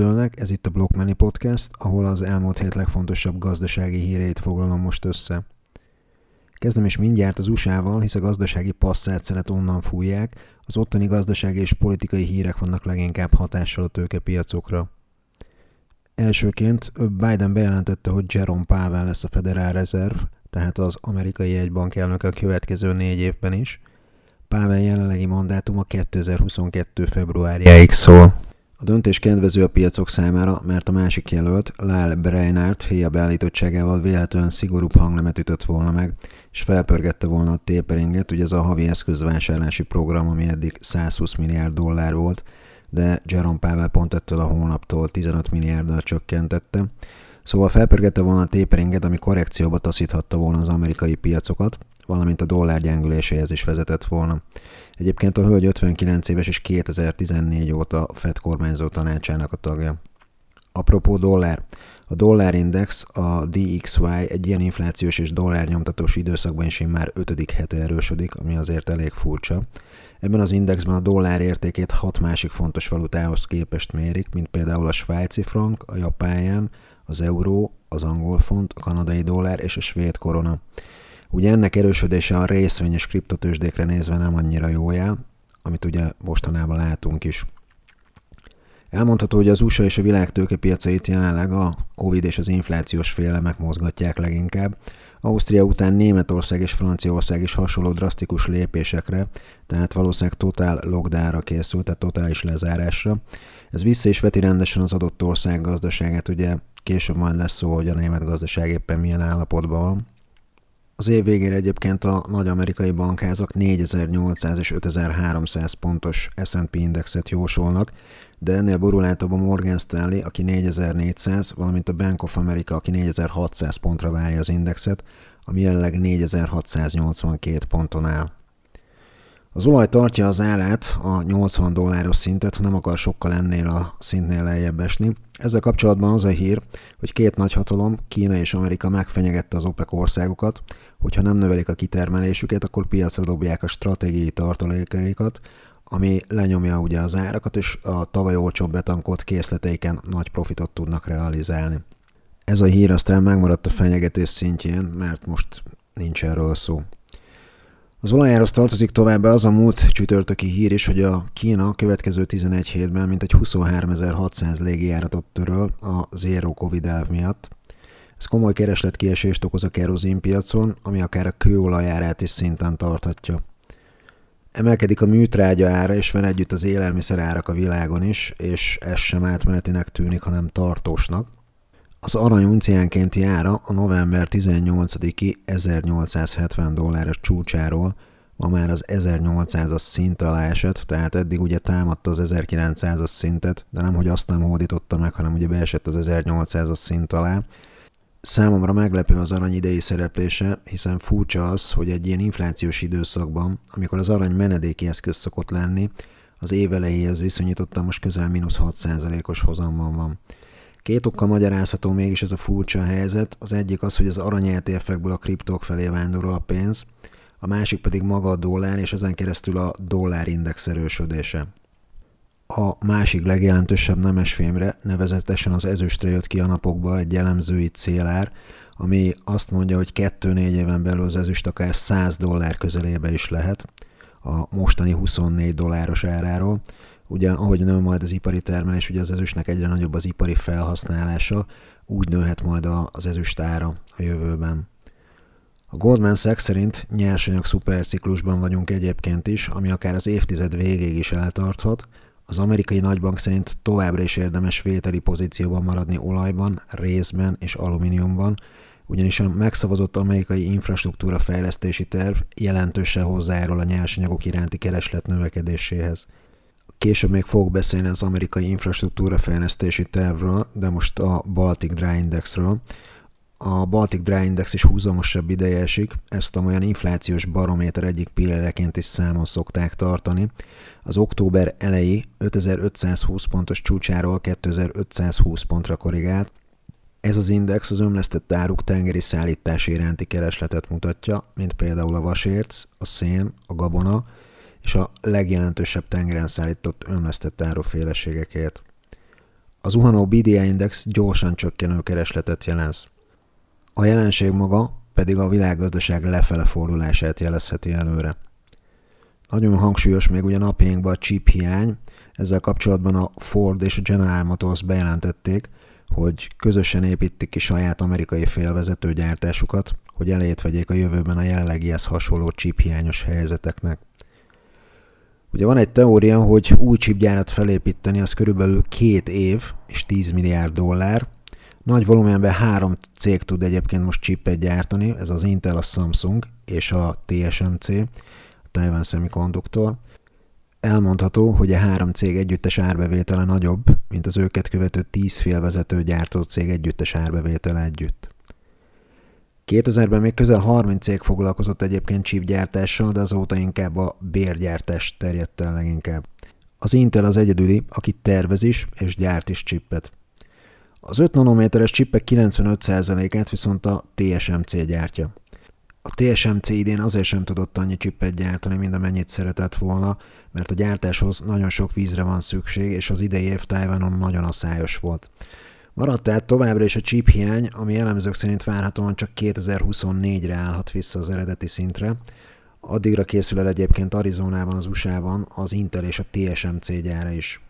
Üdvözölnek, ez itt a Blockmoney Podcast, ahol az elmúlt hét legfontosabb gazdasági híreit foglalom most össze. Kezdem is mindjárt az USA-val, hisz a gazdasági passzelcelet onnan fújják, az ottani gazdasági és politikai hírek vannak leginkább hatással a tőkepiacokra. Elsőként Biden bejelentette, hogy Jerome Powell lesz a Federal Reserve, tehát az amerikai egybank elnök a következő négy évben is. Powell jelenlegi mandátuma 2022. februárjáig szól. A döntés kedvező a piacok számára, mert a másik jelölt, Lyle Brainard héja beállítottságával véletlenül szigorúbb hangnemet ütött volna meg, és felpörgette volna a taperinget, ugye ez a havi eszközvásárlási program, ami eddig 120 milliárd dollár volt, de Jerome Powell pont ettől a hónaptól 15 milliárddal csökkentette. Szóval felpörgette volna a taperinget, ami korrekcióba taszíthatta volna az amerikai piacokat, valamint a dollár gyengüléséhez is vezetett volna. Egyébként a hölgy 59 éves és 2014 óta Fed kormányzó tanácsának a tagja. Apropó dollár. A dollárindex, a DXY egy ilyen inflációs és dollárnyomtatós időszakban is már ötödik hete erősödik, ami azért elég furcsa. Ebben az indexben a dollár értékét hat másik fontos valutához képest mérik, mint például a svájci frank, a japán az euró, az angol font, a kanadai dollár és a svéd korona. Ugye ennek erősödése a részvényes kriptotősdékre nézve nem annyira jó jel, amit ugye mostanában látunk is. Elmondható, hogy az USA és a világ tőkepiacait jelenleg a Covid és az inflációs félemek mozgatják leginkább. Ausztria után Németország és Franciaország is hasonló drasztikus lépésekre, tehát valószínűleg totál lockdownra készült, tehát totális lezárásra. Ez vissza is veti rendesen az adott ország gazdaságát, ugye később majd lesz szó, hogy a német gazdaság éppen milyen állapotban van. Az év végére egyébként a nagy amerikai bankházak 4800 és 5300 pontos S&P indexet jósolnak, de ennél borulátóbb a Morgan Stanley, aki 4400, valamint a Bank of America, aki 4600 pontra várja az indexet, ami jelenleg 4682 ponton áll. Az olaj tartja az állát a 80 dolláros szintet, nem akar sokkal ennél a szintnél lejjebb esni. Ezzel kapcsolatban az a hír, hogy két nagyhatalom, Kína és Amerika megfenyegette az OPEC országokat, hogyha nem növelik a kitermelésüket, akkor piacra dobják a stratégiai tartalékaikat, ami lenyomja ugye az árakat, és a tavaly olcsóbb betankot készleteiken nagy profitot tudnak realizálni. Ez a hír aztán megmaradt a fenyegetés szintjén, mert most nincs erről szó. Az olajához tartozik továbbá az a múlt csütörtöki hír is, hogy a Kína következő 11 hétben mintegy 23.600 légijáratot töröl a zero covid elv miatt. Ez komoly keresletkiesést okoz a kerozin piacon, ami akár a kőolajárát is szinten tarthatja. Emelkedik a műtrágya ára, és van együtt az élelmiszer árak a világon is, és ez sem átmenetinek tűnik, hanem tartósnak. Az arany unciánkénti ára a november 18-i 1870 dolláros csúcsáról ma már az 1800-as szint alá esett, tehát eddig ugye támadta az 1900-as szintet, de nem, hogy azt nem hódította meg, hanem ugye beesett az 1800-as szint alá. Számomra meglepő az arany idei szereplése, hiszen furcsa az, hogy egy ilyen inflációs időszakban, amikor az arany menedéki eszköz szokott lenni, az év elejéhez viszonyítottan most közel mínusz 6%-os hozamban van. Két okkal magyarázható mégis ez a furcsa helyzet. Az egyik az, hogy az arany ETF-ekből a kriptók felé vándorol a pénz, a másik pedig maga a dollár, és ezen keresztül a dollárindex erősödése. A másik legjelentősebb nemesfémre, nevezetesen az ezüstre jött ki a napokba egy jellemzői célár, ami azt mondja, hogy 2-4 éven belül az ezüst akár 100 dollár közelébe is lehet a mostani 24 dolláros áráról, Ugye, ahogy nő majd az ipari termelés, ugye az ezüstnek egyre nagyobb az ipari felhasználása, úgy nőhet majd az ezüst ára a jövőben. A Goldman Sachs szerint nyersanyag szuperciklusban vagyunk egyébként is, ami akár az évtized végéig is eltarthat. Az amerikai nagybank szerint továbbra is érdemes vételi pozícióban maradni olajban, részben és alumíniumban, ugyanis a megszavazott amerikai infrastruktúra fejlesztési terv jelentősen hozzájárul a nyersanyagok iránti kereslet növekedéséhez. Később még fogok beszélni az amerikai infrastruktúra fejlesztési tervről, de most a Baltic Dry Indexről. A Baltic Dry Index is húzamosabb ideje esik, ezt a olyan inflációs barométer egyik pilléreként is számon szokták tartani. Az október elejé 5520 pontos csúcsáról 2520 pontra korrigált. Ez az index az ömlesztett áruk tengeri szállítási iránti keresletet mutatja, mint például a vasérc, a szén, a gabona, és a legjelentősebb tengeren szállított önlesztett áruféleségekért. Az zuhanó BDI index gyorsan csökkenő keresletet jelez. A jelenség maga pedig a világgazdaság lefele fordulását jelezheti előre. Nagyon hangsúlyos még ugye napjainkban a chip hiány, ezzel kapcsolatban a Ford és a General Motors bejelentették, hogy közösen építik ki saját amerikai félvezető gyártásukat, hogy elét vegyék a jövőben a jelenlegihez hasonló chip hiányos helyzeteknek. Ugye van egy teória, hogy új chipgyárat felépíteni az körülbelül két év és 10 milliárd dollár. Nagy volumenben három cég tud egyébként most chipet gyártani, ez az Intel, a Samsung és a TSMC, a Taiwan Semiconductor. Elmondható, hogy a három cég együttes árbevétele nagyobb, mint az őket követő 10 félvezető gyártó cég együttes árbevétele együtt. 2000-ben még közel 30 cég foglalkozott egyébként chipgyártással, de azóta inkább a bérgyártás terjedt el leginkább. Az Intel az egyedüli, aki tervez is és gyárt is chipet. Az 5 nanométeres chipek 95%-át viszont a TSMC gyártja. A TSMC idén azért sem tudott annyi chipet gyártani, mint amennyit szeretett volna, mert a gyártáshoz nagyon sok vízre van szükség, és az idei év Taiwanon nagyon aszályos volt. Maradt tehát továbbra is a chip hiány, ami elemzők szerint várhatóan csak 2024-re állhat vissza az eredeti szintre. Addigra készül el egyébként Arizonában, az USA-ban az Intel és a TSMC gyára is.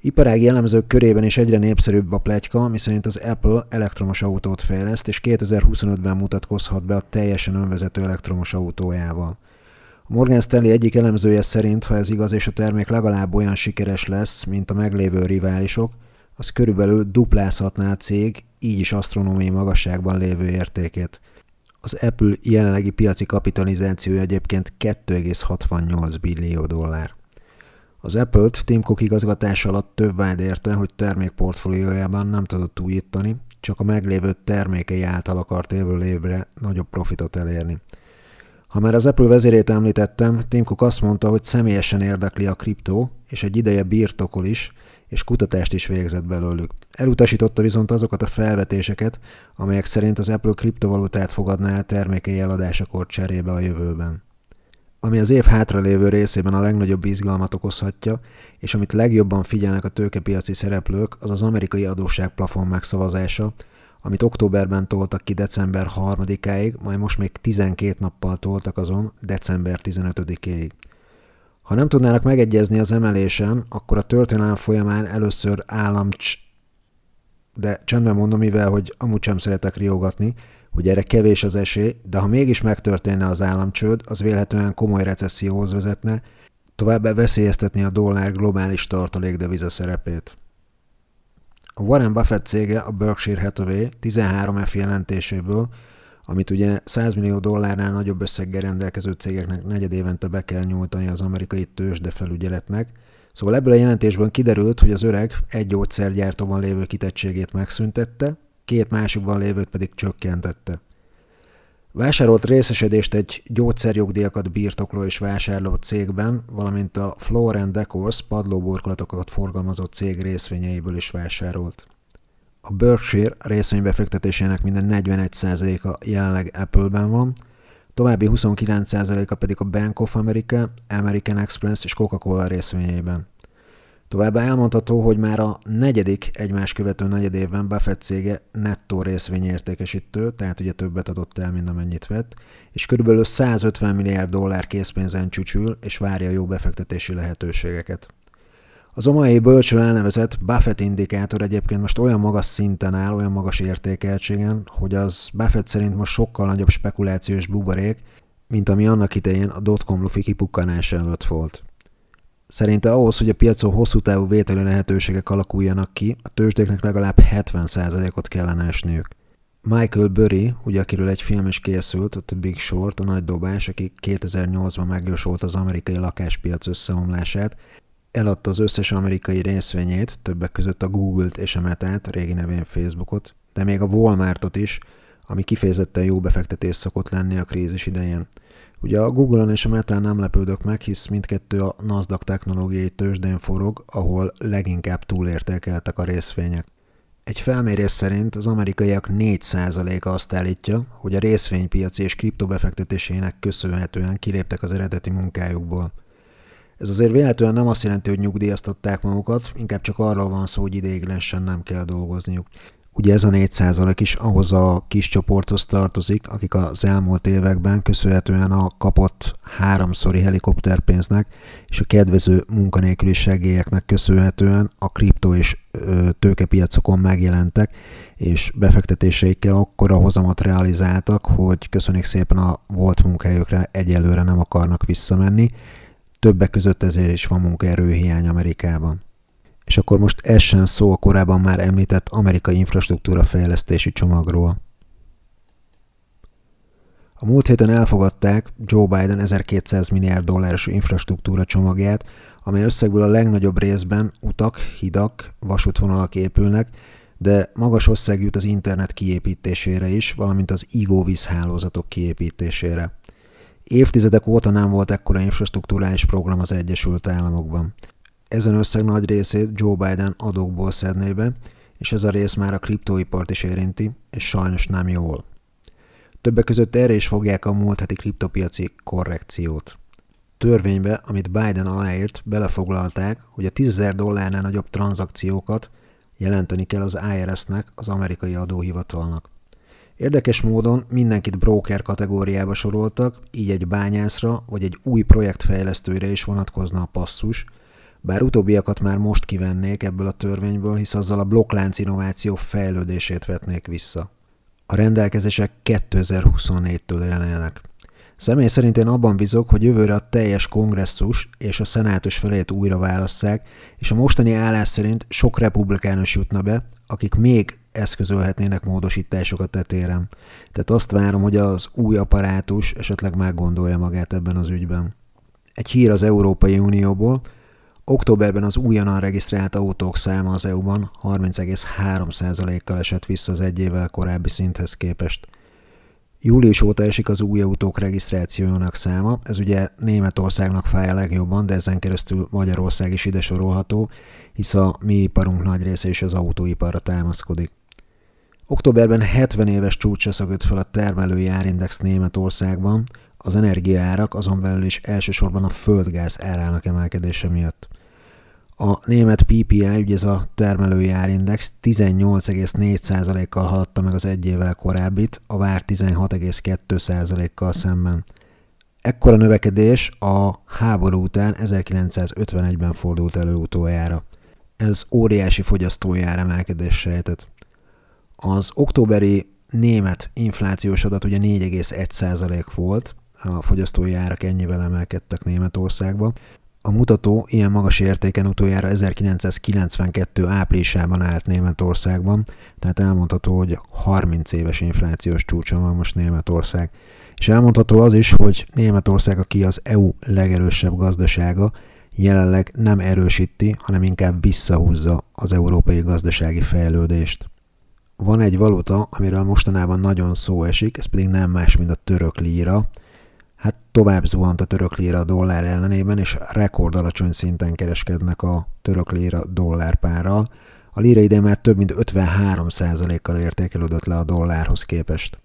Iparági elemzők körében is egyre népszerűbb a plegyka, miszerint az Apple elektromos autót fejleszt, és 2025-ben mutatkozhat be a teljesen önvezető elektromos autójával. A Morgan Stanley egyik elemzője szerint, ha ez igaz és a termék legalább olyan sikeres lesz, mint a meglévő riválisok, az körülbelül duplázhatná a cég így is asztronómiai magasságban lévő értékét. Az Apple jelenlegi piaci kapitalizációja egyébként 2,68 billió dollár. Az Apple-t Tim Cook igazgatás alatt több vád érte, hogy termékportfóliójában nem tudott újítani, csak a meglévő termékei által akart évről évre nagyobb profitot elérni. Ha már az Apple vezérét említettem, Tim Cook azt mondta, hogy személyesen érdekli a kriptó, és egy ideje birtokol is, és kutatást is végzett belőlük. Elutasította viszont azokat a felvetéseket, amelyek szerint az Apple kriptovalutát fogadná el termékei eladásakor cserébe a jövőben. Ami az év hátralévő részében a legnagyobb izgalmat okozhatja, és amit legjobban figyelnek a tőkepiaci szereplők, az az amerikai adósságplafon megszavazása, amit októberben toltak ki december 3-áig, majd most még 12 nappal toltak azon december 15-ig. Ha nem tudnának megegyezni az emelésen, akkor a történelem folyamán először állam de csendben mondom, mivel hogy amúgy sem szeretek riogatni, hogy erre kevés az esély, de ha mégis megtörténne az államcsőd, az vélhetően komoly recesszióhoz vezetne, továbbá veszélyeztetni a dollár globális tartalékdeviza szerepét. A Warren Buffett cége, a Berkshire Hathaway 13F jelentéséből amit ugye 100 millió dollárnál nagyobb összeggel rendelkező cégeknek negyed évente be kell nyújtani az amerikai tőzsde felügyeletnek. Szóval ebből a jelentésben kiderült, hogy az öreg egy gyógyszergyártóban lévő kitettségét megszüntette, két másikban lévőt pedig csökkentette. Vásárolt részesedést egy gyógyszerjogdíjakat birtokló és vásárló cégben, valamint a Floor Decors padlóburkolatokat forgalmazó cég részvényeiből is vásárolt. A Berkshire részvénybefektetésének minden 41%-a jelenleg Apple-ben van, további 29%-a pedig a Bank of America, American Express és Coca-Cola részvényeiben. Továbbá elmondható, hogy már a negyedik egymás követő negyed évben Buffett cége nettó részvényértékesítő, tehát ugye többet adott el, mint amennyit vett, és körülbelül 150 milliárd dollár készpénzen csücsül, és várja jó befektetési lehetőségeket. Az omai bölcsön elnevezett Buffett indikátor egyébként most olyan magas szinten áll, olyan magas értékeltségen, hogy az Buffett szerint most sokkal nagyobb spekulációs buborék, mint ami annak idején a dotcom lufi kipukkanása előtt volt. Szerinte ahhoz, hogy a piacon hosszú távú vételi lehetőségek alakuljanak ki, a tőzsdéknek legalább 70%-ot kellene esniük. Michael Burry, ugye akiről egy film is készült, a The Big Short, a nagy dobás, aki 2008-ban megjósolt az amerikai lakáspiac összeomlását, eladta az összes amerikai részvényét, többek között a Google-t és a Metát, régi nevén Facebookot, de még a Walmartot is, ami kifejezetten jó befektetés szokott lenni a krízis idején. Ugye a Google-on és a Metán nem lepődök meg, hisz mindkettő a Nasdaq technológiai tőzsdén forog, ahol leginkább túlértékeltek a részvények. Egy felmérés szerint az amerikaiak 4%-a azt állítja, hogy a részvénypiaci és kriptobefektetésének köszönhetően kiléptek az eredeti munkájukból – Ez azért véletlenül nem azt jelenti, hogy nyugdíjaztatták magukat, inkább csak arról van szó, hogy ideiglenesen nem kell dolgozniuk. Ugye ez a 4% is ahhoz a kis csoporthoz tartozik, akik az elmúlt években köszönhetően a kapott háromszori helikopterpénznek és a kedvező munkanélküli segélyeknek köszönhetően a kriptó és tőkepiacokon megjelentek, és befektetéseikkel akkora hozamat realizáltak, hogy köszönjük szépen a volt munkahelyükre egyelőre nem akarnak visszamenni. Többek között ezért is van munkaerőhiány Amerikában. És akkor most essen szó a korábban már említett amerikai infrastruktúra fejlesztési csomagról. A múlt héten elfogadták Joe Biden 1200 milliárd dolláros infrastruktúra csomagját, amely összegből a legnagyobb részben utak, hidak, vasútvonalak épülnek, de magas összeg jut az internet kiépítésére is, valamint az ivóvíz hálózatok kiépítésére. Évtizedek óta nem volt ekkora infrastruktúrális program az Egyesült Államokban. Ezen összeg nagy részét Joe Biden adókból szedné be, és ez a rész már a kriptóipart is érinti, és sajnos nem jól. Többek között erre is fogják a múlt heti kriptopiaci korrekciót. Törvénybe, amit Biden aláírt, belefoglalták, hogy a 10 dollárnál nagyobb tranzakciókat jelenteni kell az IRS-nek, az amerikai adóhivatalnak. Érdekes módon mindenkit broker kategóriába soroltak, így egy bányászra vagy egy új projektfejlesztőre is vonatkozna a passzus, bár utóbbiakat már most kivennék ebből a törvényből, hisz azzal a blokklánc innováció fejlődését vetnék vissza. A rendelkezések 2024-től élnének. Személy szerint én abban bízok, hogy jövőre a teljes kongresszus és a szenátus felét újra válasszák, és a mostani állás szerint sok republikánus jutna be, akik még eszközölhetnének módosításokat tetéren. Tehát azt várom, hogy az új apparátus esetleg meggondolja magát ebben az ügyben. Egy hír az Európai Unióból, Októberben az újonnan regisztrált autók száma az EU-ban 30,3%-kal esett vissza az egy évvel korábbi szinthez képest. Július óta esik az új autók regisztrációjának száma, ez ugye Németországnak fáj a legjobban, de ezen keresztül Magyarország is ide sorolható, hisz a mi iparunk nagy része is az autóiparra támaszkodik. Októberben 70 éves csúcsra szögött fel a termelői árindex Németországban, az energiaárak azon belül is elsősorban a földgáz árának emelkedése miatt. A német PPI, ugye ez a termelői árindex 18,4%-kal haladta meg az egy évvel korábbit, a vár 16,2%-kal szemben. Ekkora növekedés a háború után 1951-ben fordult elő utoljára. Ez óriási fogyasztói áremelkedés sejtett. Az októberi német inflációs adat ugye 4,1% volt, a fogyasztói árak ennyivel emelkedtek Németországba. A mutató ilyen magas értéken utoljára 1992. áprilisában állt Németországban, tehát elmondható, hogy 30 éves inflációs csúcson van most Németország. És elmondható az is, hogy Németország, aki az EU legerősebb gazdasága, jelenleg nem erősíti, hanem inkább visszahúzza az európai gazdasági fejlődést. Van egy valuta, amiről mostanában nagyon szó esik, ez pedig nem más, mint a török líra, hát tovább zuhant a török lira a dollár ellenében, és rekord alacsony szinten kereskednek a török lira dollárpárral. A lira ide már több mint 53%-kal értékelődött le a dollárhoz képest.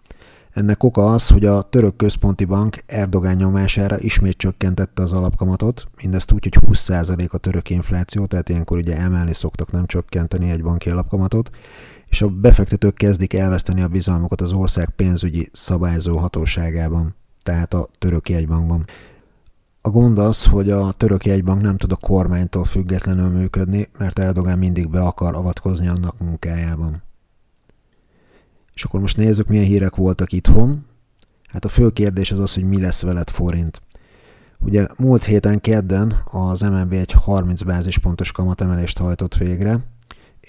Ennek oka az, hogy a török központi bank Erdogán nyomására ismét csökkentette az alapkamatot, mindezt úgy, hogy 20% a török infláció, tehát ilyenkor ugye emelni szoktak nem csökkenteni egy banki alapkamatot, és a befektetők kezdik elveszteni a bizalmukat az ország pénzügyi szabályzó hatóságában tehát a török jegybankban. A gond az, hogy a török jegybank nem tud a kormánytól függetlenül működni, mert Erdogán mindig be akar avatkozni annak munkájában. És akkor most nézzük, milyen hírek voltak itthon. Hát a fő kérdés az az, hogy mi lesz veled forint. Ugye múlt héten kedden az MNB egy 30 bázispontos kamatemelést hajtott végre,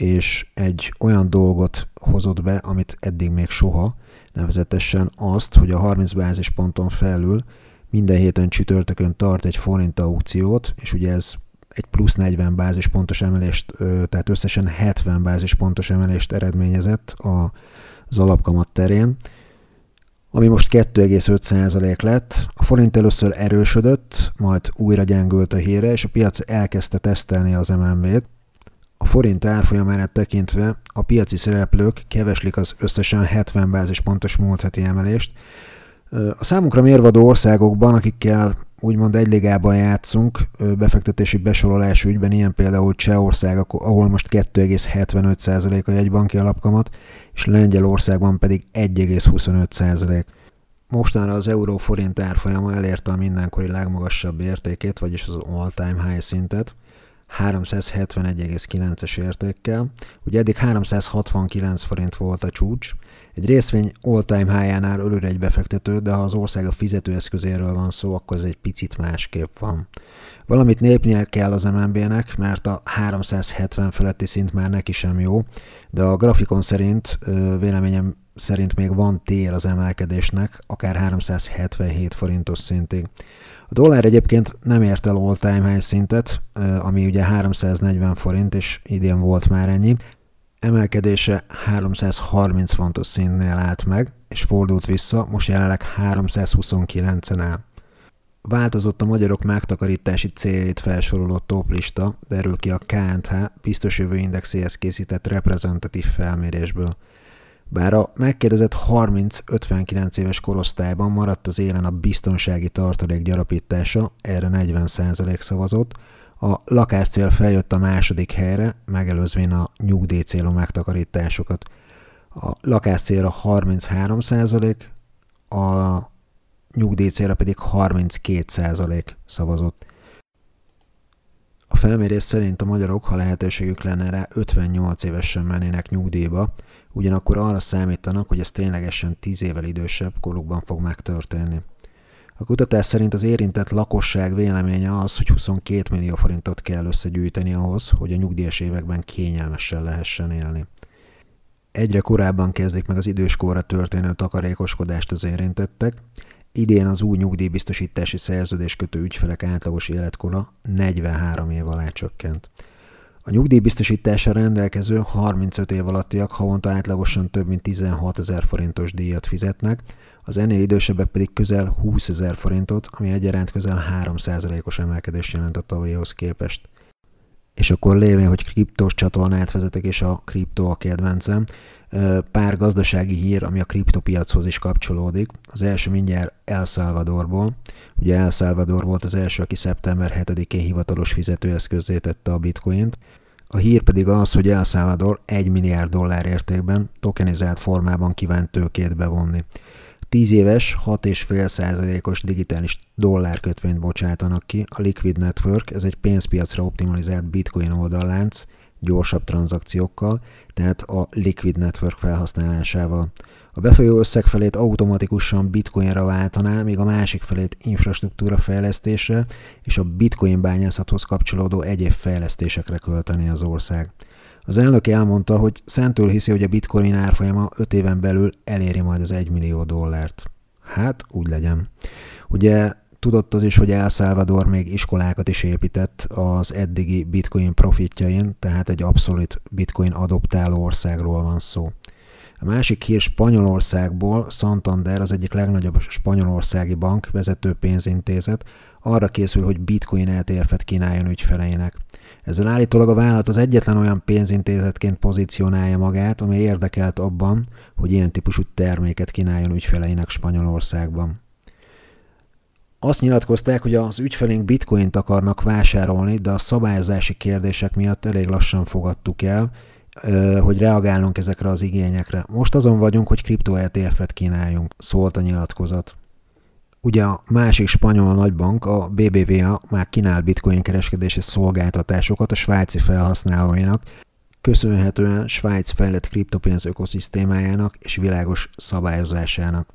és egy olyan dolgot hozott be, amit eddig még soha, nevezetesen azt, hogy a 30 bázisponton felül minden héten csütörtökön tart egy forint aukciót, és ugye ez egy plusz 40 bázispontos emelést, tehát összesen 70 bázispontos emelést eredményezett az alapkamat terén, ami most 2,5% lett. A forint először erősödött, majd újra gyengült a híre, és a piac elkezdte tesztelni az MNB-t, a forint árfolyamát tekintve a piaci szereplők keveslik az összesen 70 bázispontos múlt heti emelést. A számunkra mérvadó országokban, akikkel úgymond egy ligában játszunk, befektetési besorolás ügyben, ilyen például Csehország, ahol most 2,75% a jegybanki alapkamat, és Lengyelországban pedig 1,25%. Mostanra az euró-forint árfolyama elérte a mindenkori legmagasabb értékét, vagyis az all-time high szintet, 371,9-es értékkel. Ugye eddig 369 forint volt a csúcs, egy részvény all-time high-ánál örül egy befektető, de ha az ország a fizetőeszközéről van szó, akkor ez egy picit másképp van. Valamit népnie kell az MNB-nek, mert a 370 feletti szint már neki sem jó, de a grafikon szerint, véleményem szerint még van tér az emelkedésnek, akár 377 forintos szintig. A dollár egyébként nem ért el all-time high szintet, ami ugye 340 forint, és idén volt már ennyi, emelkedése 330 fontos szintnél állt meg, és fordult vissza, most jelenleg 329-en áll. Változott a magyarok megtakarítási céljait felsoroló toplista, derül ki a KNH biztos jövő indexéhez készített reprezentatív felmérésből. Bár a megkérdezett 30-59 éves korosztályban maradt az élen a biztonsági tartalék gyarapítása, erre 40% szavazott, a lakáscél feljött a második helyre, megelőzvén a nyugdíjcélú megtakarításokat. A lakáscélra 33% a nyugdíjcélra pedig 32% szavazott. Felmérés szerint a magyarok, ha lehetőségük lenne rá, 58 évesen mennének nyugdíjba, ugyanakkor arra számítanak, hogy ez ténylegesen 10 évvel idősebb korukban fog megtörténni. A kutatás szerint az érintett lakosság véleménye az, hogy 22 millió forintot kell összegyűjteni ahhoz, hogy a nyugdíjas években kényelmesen lehessen élni. Egyre korábban kezdik meg az időskorra történő takarékoskodást az érintettek. Idén az új nyugdíjbiztosítási szerződés kötő ügyfelek átlagos életkora 43 év alá csökkent. A nyugdíjbiztosítással rendelkező 35 év alattiak havonta átlagosan több mint 16 ezer forintos díjat fizetnek, az ennél idősebbek pedig közel 20 ezer forintot, ami egyaránt közel 3%-os emelkedés jelent a tavalyhoz képest. És akkor lévén, hogy kriptós csatornát vezetek, és a kriptó a kedvencem, pár gazdasági hír, ami a kriptopiachoz is kapcsolódik. Az első mindjárt El Salvadorból. Ugye El Salvador volt az első, aki szeptember 7-én hivatalos fizetőeszközé tette a bitcoint. A hír pedig az, hogy El Salvador 1 milliárd dollár értékben tokenizált formában kívánt tőkét bevonni. 10 éves, 6,5%-os digitális dollárkötvényt bocsátanak ki. A Liquid Network, ez egy pénzpiacra optimalizált bitcoin oldallánc, gyorsabb tranzakciókkal, tehát a Liquid Network felhasználásával. A befolyó összeg felét automatikusan bitcoinra váltaná, míg a másik felét infrastruktúra fejlesztésre és a bitcoin bányászathoz kapcsolódó egyéb fejlesztésekre költeni az ország. Az elnök elmondta, hogy szentől hiszi, hogy a bitcoin árfolyama 5 éven belül eléri majd az 1 millió dollárt. Hát, úgy legyen. Ugye tudott az is, hogy El Salvador még iskolákat is épített az eddigi bitcoin profitjain, tehát egy abszolút bitcoin adoptáló országról van szó. A másik hír Spanyolországból, Santander, az egyik legnagyobb spanyolországi bank, vezető pénzintézet, arra készül, hogy bitcoin ETF-et kínáljon ügyfeleinek. Ezzel állítólag a vállalat az egyetlen olyan pénzintézetként pozícionálja magát, ami érdekelt abban, hogy ilyen típusú terméket kínáljon ügyfeleinek Spanyolországban. Azt nyilatkozták, hogy az ügyfeleink bitcoint akarnak vásárolni, de a szabályozási kérdések miatt elég lassan fogadtuk el, hogy reagálnunk ezekre az igényekre. Most azon vagyunk, hogy kripto ETF-et kínáljunk, szólt a nyilatkozat. Ugye a másik spanyol nagybank, a BBVA már kínál bitcoin kereskedési szolgáltatásokat a svájci felhasználóinak, köszönhetően Svájc fejlett kriptopénz ökoszisztémájának és világos szabályozásának.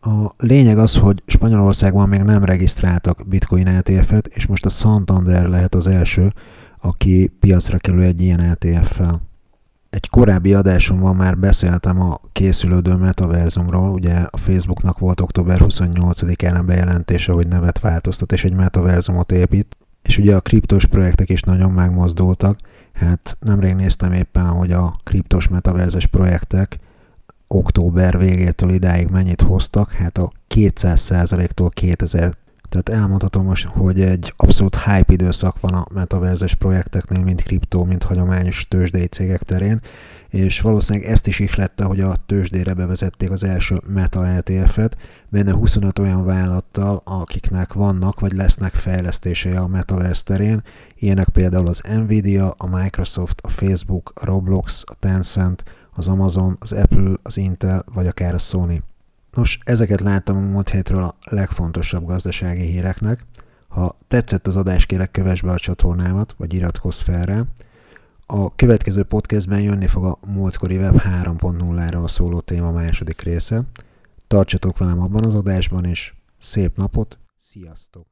A lényeg az, hogy Spanyolországban még nem regisztráltak bitcoin ETF-et, és most a Santander lehet az első, aki piacra kerül egy ilyen ETF-fel. Egy korábbi adásomban már beszéltem a készülődő metaverzumról, ugye a Facebooknak volt október 28-án a bejelentése, hogy nevet változtat és egy metaverzumot épít, és ugye a kriptos projektek is nagyon megmozdultak, hát nemrég néztem éppen, hogy a kriptos metaverzes projektek október végétől idáig mennyit hoztak, hát a 200%-tól 2000 Tehát elmondhatom most, hogy egy abszolút hype időszak van a metaverzes projekteknél, mint kriptó, mint hagyományos tőzsdei cégek terén, és valószínűleg ezt is ihlette, hogy a tőzsdére bevezették az első Meta ETF-et, benne 25 olyan vállalattal, akiknek vannak vagy lesznek fejlesztései a Metaverse terén, ilyenek például az Nvidia, a Microsoft, a Facebook, a Roblox, a Tencent, az Amazon, az Apple, az Intel vagy akár a Sony. Nos, ezeket láttam a múlt hétről a legfontosabb gazdasági híreknek. Ha tetszett az adás, kérek kövess be a csatornámat, vagy iratkozz fel rá. A következő podcastben jönni fog a múltkori web 3.0-ról szóló téma második része. Tartsatok velem abban az adásban is. Szép napot, sziasztok!